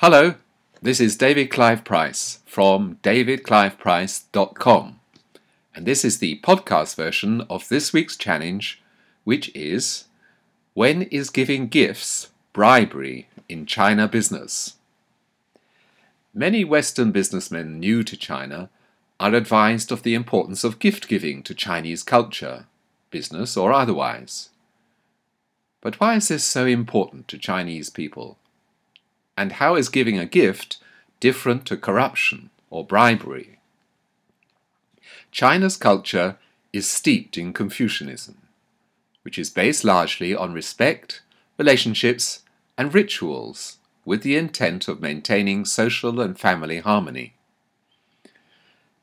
Hello, this is David Clive Price from davidcliveprice.com, and this is the podcast version of this week's challenge, which is When is giving gifts bribery in China business? Many Western businessmen new to China are advised of the importance of gift giving to Chinese culture, business or otherwise. But why is this so important to Chinese people? And how is giving a gift different to corruption or bribery? China's culture is steeped in Confucianism, which is based largely on respect, relationships, and rituals with the intent of maintaining social and family harmony.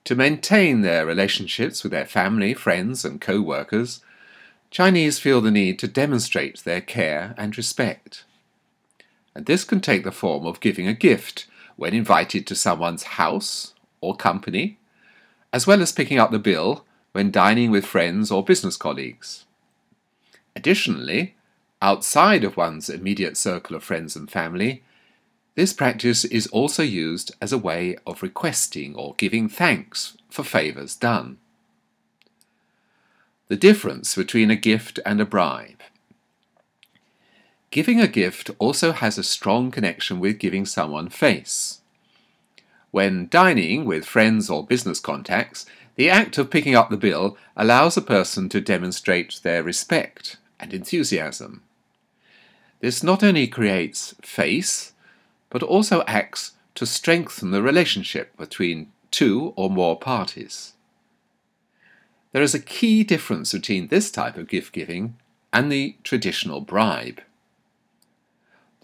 To maintain their relationships with their family, friends, and co workers, Chinese feel the need to demonstrate their care and respect and this can take the form of giving a gift when invited to someone's house or company, as well as picking up the bill when dining with friends or business colleagues. Additionally, outside of one's immediate circle of friends and family, this practice is also used as a way of requesting or giving thanks for favours done. The difference between a gift and a bribe. Giving a gift also has a strong connection with giving someone face. When dining with friends or business contacts, the act of picking up the bill allows a person to demonstrate their respect and enthusiasm. This not only creates face, but also acts to strengthen the relationship between two or more parties. There is a key difference between this type of gift giving and the traditional bribe.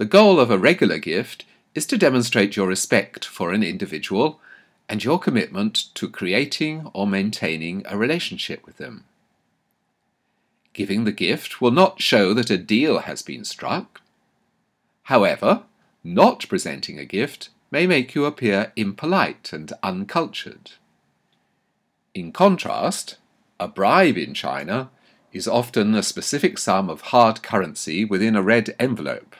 The goal of a regular gift is to demonstrate your respect for an individual and your commitment to creating or maintaining a relationship with them. Giving the gift will not show that a deal has been struck. However, not presenting a gift may make you appear impolite and uncultured. In contrast, a bribe in China is often a specific sum of hard currency within a red envelope.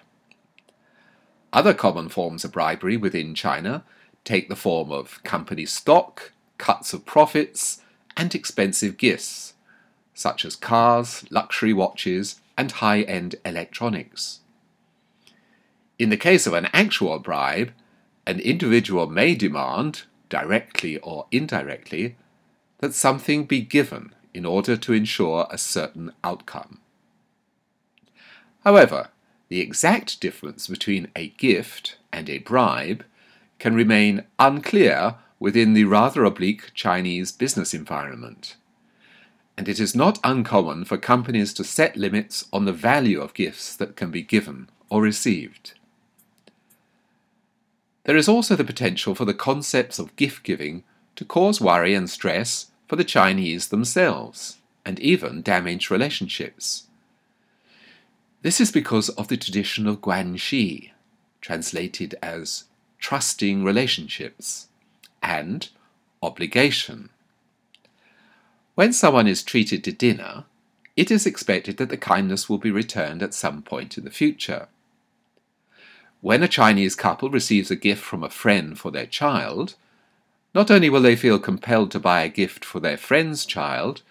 Other common forms of bribery within China take the form of company stock, cuts of profits, and expensive gifts, such as cars, luxury watches, and high end electronics. In the case of an actual bribe, an individual may demand, directly or indirectly, that something be given in order to ensure a certain outcome. However, the exact difference between a gift and a bribe can remain unclear within the rather oblique Chinese business environment. And it is not uncommon for companies to set limits on the value of gifts that can be given or received. There is also the potential for the concepts of gift giving to cause worry and stress for the Chinese themselves, and even damage relationships. This is because of the tradition of guanxi, translated as trusting relationships, and obligation. When someone is treated to dinner, it is expected that the kindness will be returned at some point in the future. When a Chinese couple receives a gift from a friend for their child, not only will they feel compelled to buy a gift for their friend's child,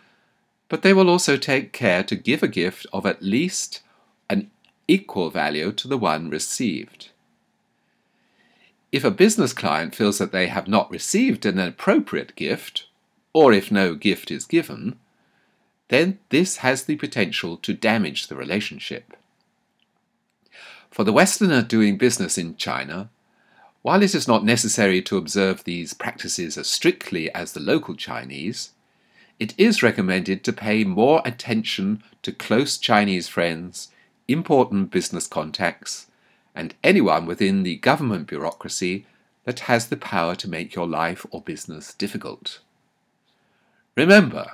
but they will also take care to give a gift of at least equal value to the one received. If a business client feels that they have not received an appropriate gift, or if no gift is given, then this has the potential to damage the relationship. For the Westerner doing business in China, while it is not necessary to observe these practices as strictly as the local Chinese, it is recommended to pay more attention to close Chinese friends important business contacts, and anyone within the government bureaucracy that has the power to make your life or business difficult. Remember,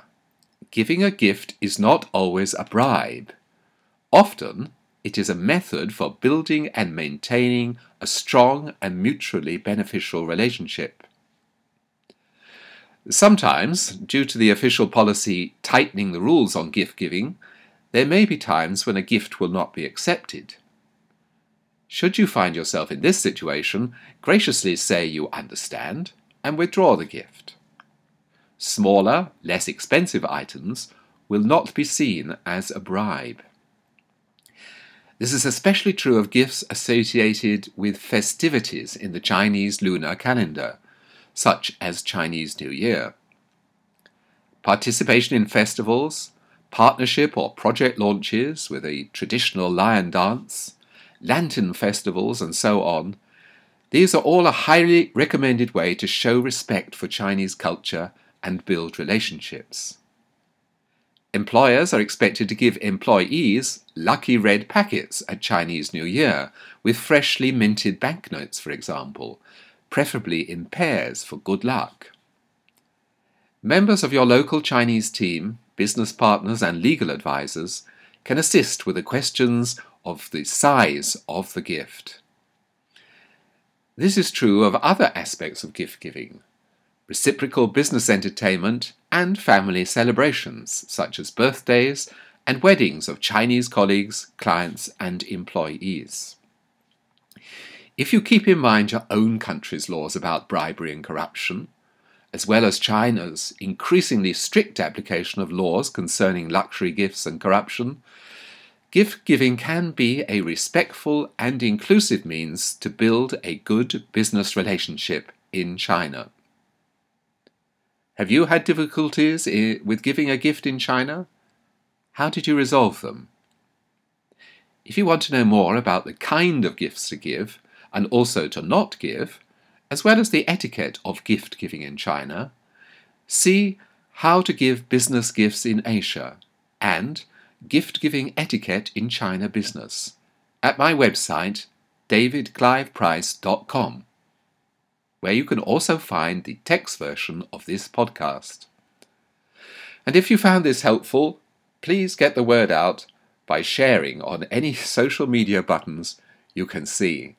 giving a gift is not always a bribe. Often, it is a method for building and maintaining a strong and mutually beneficial relationship. Sometimes, due to the official policy tightening the rules on gift giving, there may be times when a gift will not be accepted. Should you find yourself in this situation, graciously say you understand and withdraw the gift. Smaller, less expensive items will not be seen as a bribe. This is especially true of gifts associated with festivities in the Chinese lunar calendar, such as Chinese New Year. Participation in festivals, partnership or project launches with a traditional lion dance, lantern festivals, and so on, these are all a highly recommended way to show respect for Chinese culture and build relationships. Employers are expected to give employees lucky red packets at Chinese New Year with freshly minted banknotes, for example, preferably in pairs for good luck. Members of your local Chinese team, business partners, and legal advisors can assist with the questions of the size of the gift. This is true of other aspects of gift giving reciprocal business entertainment, and family celebrations, such as birthdays and weddings of Chinese colleagues, clients, and employees. If you keep in mind your own country's laws about bribery and corruption, as well as China's increasingly strict application of laws concerning luxury gifts and corruption, gift giving can be a respectful and inclusive means to build a good business relationship in China. Have you had difficulties with giving a gift in China? How did you resolve them? If you want to know more about the kind of gifts to give and also to not give, as well as the etiquette of gift giving in China, see How to Give Business Gifts in Asia and Gift Giving Etiquette in China Business at my website davidcliveprice.com where you can also find the text version of this podcast. And if you found this helpful, please get the word out by sharing on any social media buttons you can see.